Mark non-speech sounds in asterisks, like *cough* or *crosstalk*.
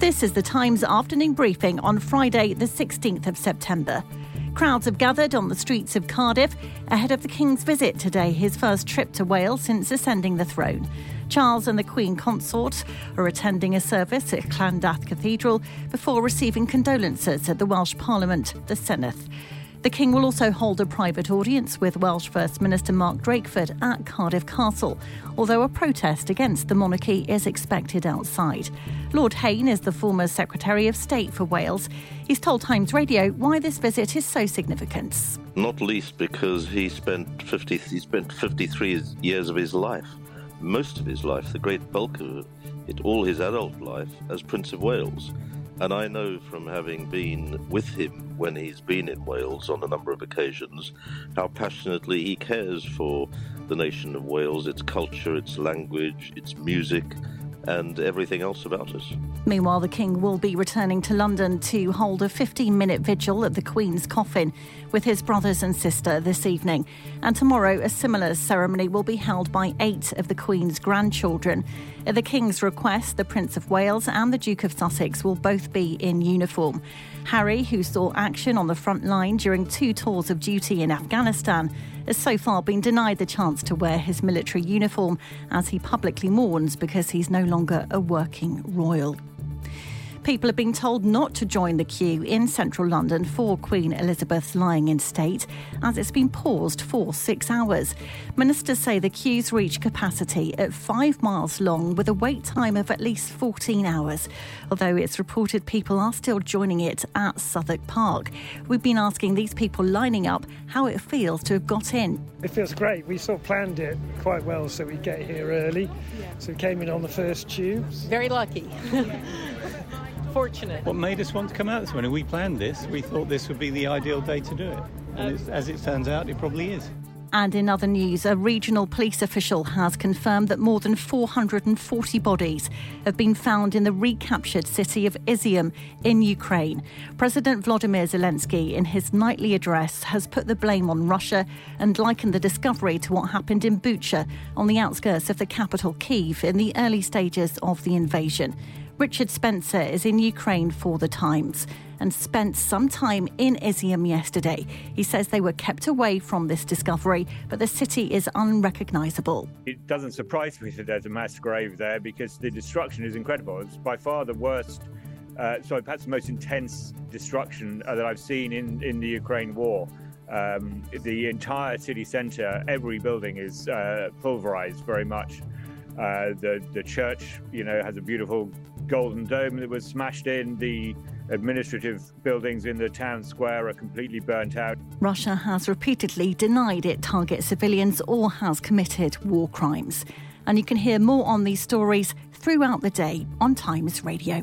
This is the Times afternoon briefing on Friday, the 16th of September. Crowds have gathered on the streets of Cardiff ahead of the King's visit today, his first trip to Wales since ascending the throne. Charles and the Queen Consort are attending a service at Llandaff Cathedral before receiving condolences at the Welsh Parliament, the Senedd. The King will also hold a private audience with Welsh First Minister Mark Drakeford at Cardiff Castle, although a protest against the monarchy is expected outside. Lord Hain is the former Secretary of State for Wales. He's told Times Radio why this visit is so significant. Not least because he spent 50, he spent 53 years of his life, most of his life, the great bulk of it, all his adult life, as Prince of Wales. And I know from having been with him when he's been in Wales on a number of occasions how passionately he cares for the nation of Wales, its culture, its language, its music, and everything else about us. Meanwhile, the King will be returning to London to hold a 15 minute vigil at the Queen's coffin with his brothers and sister this evening. And tomorrow, a similar ceremony will be held by eight of the Queen's grandchildren. At the King's request, the Prince of Wales and the Duke of Sussex will both be in uniform. Harry, who saw action on the front line during two tours of duty in Afghanistan, has so far been denied the chance to wear his military uniform as he publicly mourns because he's no longer a working royal. People are being told not to join the queue in central London for Queen Elizabeth's lying in state, as it's been paused for six hours. Ministers say the queues reach capacity at five miles long with a wait time of at least 14 hours, although it's reported people are still joining it at Southwark Park. We've been asking these people lining up how it feels to have got in. It feels great. We sort of planned it quite well so we get here early. So we came in on the first tube. Very lucky. *laughs* Fortunate. What made us want to come out this morning? We planned this. We thought this would be the ideal day to do it. And as it turns out, it probably is. And in other news, a regional police official has confirmed that more than 440 bodies have been found in the recaptured city of Izium in Ukraine. President Vladimir Zelensky, in his nightly address, has put the blame on Russia and likened the discovery to what happened in Bucha on the outskirts of the capital Kiev in the early stages of the invasion. Richard Spencer is in Ukraine for The Times and spent some time in Izium yesterday. He says they were kept away from this discovery, but the city is unrecognisable. It doesn't surprise me that there's a mass grave there because the destruction is incredible. It's by far the worst, uh, sorry, perhaps the most intense destruction uh, that I've seen in, in the Ukraine war. Um, the entire city centre, every building is uh, pulverized very much. Uh, the the church, you know, has a beautiful golden dome that was smashed in. The administrative buildings in the town square are completely burnt out. Russia has repeatedly denied it targets civilians or has committed war crimes. And you can hear more on these stories throughout the day on Times Radio.